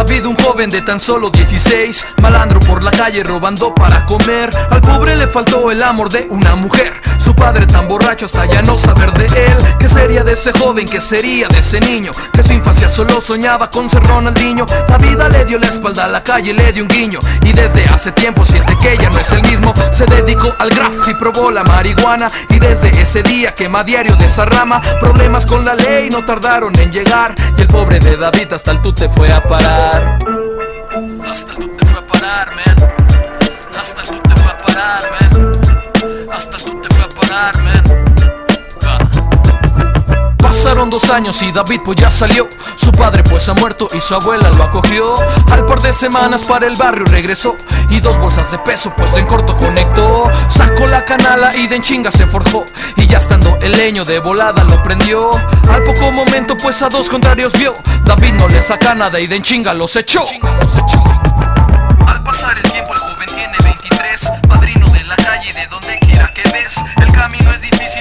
David, un joven de tan solo 16, malandro por la calle robando para comer. Al pobre le faltó el amor de una mujer. Su padre tan borracho hasta ya no saber de él. ¿Qué sería de ese joven? ¿Qué sería de ese niño? Que su infancia solo soñaba con ser Ronaldinho. La vida le dio la espalda a la calle, le dio un guiño. Y desde hace tiempo siente que ya no es el mismo. Se dedicó al graf y probó la marihuana. Y desde ese día quema diario de esa rama. Problemas con la ley no tardaron en llegar. Pobre de David hasta el te fue a parar. Hasta el te fue a parar, man. Hasta el te fue a parar, man. Hasta el te fue a parar, man. Pasaron dos años y David pues ya salió. Su padre pues ha muerto y su abuela lo acogió. Al par de semanas para el barrio regresó Y dos bolsas de peso pues en corto conectó. Sacó la canala y de en chinga se forjó. Y ya estando el leño de volada lo prendió. Al poco momento pues a dos contrarios vio. David no le saca nada y de en chinga los echó. Al pasar el tiempo el joven tiene 23 Padrino de la calle de donde quiera que ves. El camino es difícil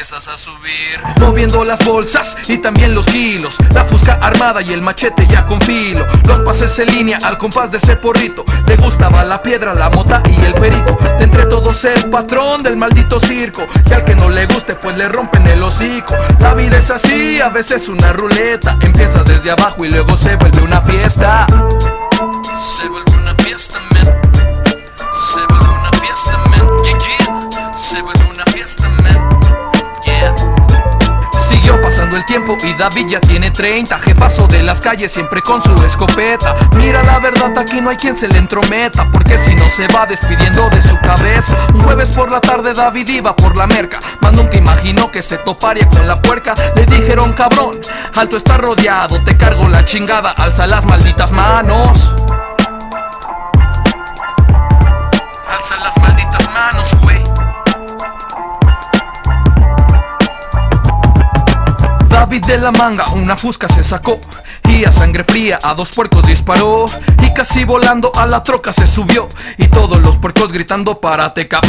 empiezas a subir. Moviendo las bolsas y también los kilos. La fusca armada y el machete ya con filo. Los pases en línea al compás de ese porrito. Le gustaba la piedra, la mota y el perito. De entre todos el patrón del maldito circo. Y al que no le guste pues le rompen el hocico. La vida es así, a veces una ruleta. Empiezas desde abajo y luego se vuelve una fiesta. Se vuelve una fiesta, el tiempo y David ya tiene 30 Jefazo de las calles siempre con su escopeta. Mira la verdad aquí no hay quien se le entrometa Porque si no se va despidiendo de su cabeza. Un jueves por la tarde David iba por la merca. Más nunca imaginó que se toparía con la puerca. Le dijeron cabrón, alto está rodeado Te cargo la chingada, alza las malditas manos David de la manga una fusca se sacó. Y a sangre fría a dos puercos disparó. Y casi volando a la troca se subió. Y todos los puercos gritando para teca.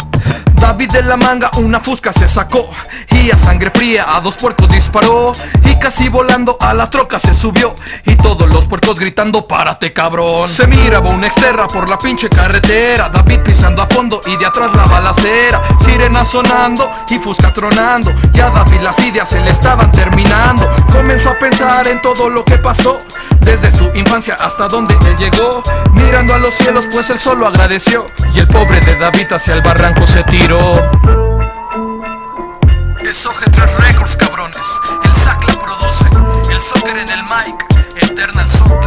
David de la manga una fusca se sacó. Y a sangre fría a dos puercos disparó. Y casi volando a la troca se subió. Y todos los puercos gritando párate cabrón. Se miraba una exterra por la pinche carretera, David pisando a fondo y de atrás la balacera, sirena sonando y fusca tronando, ya David las ideas se le estaban terminando. Comenzó a pensar en todo lo que pasó. Desde su infancia hasta donde él llegó, mirando a los cielos pues él solo agradeció. Y el pobre de David hacia el barranco se tiró. Es OG3 Records, cabrones. El SAC la produce. El soccer en el mic. Eternal Clan.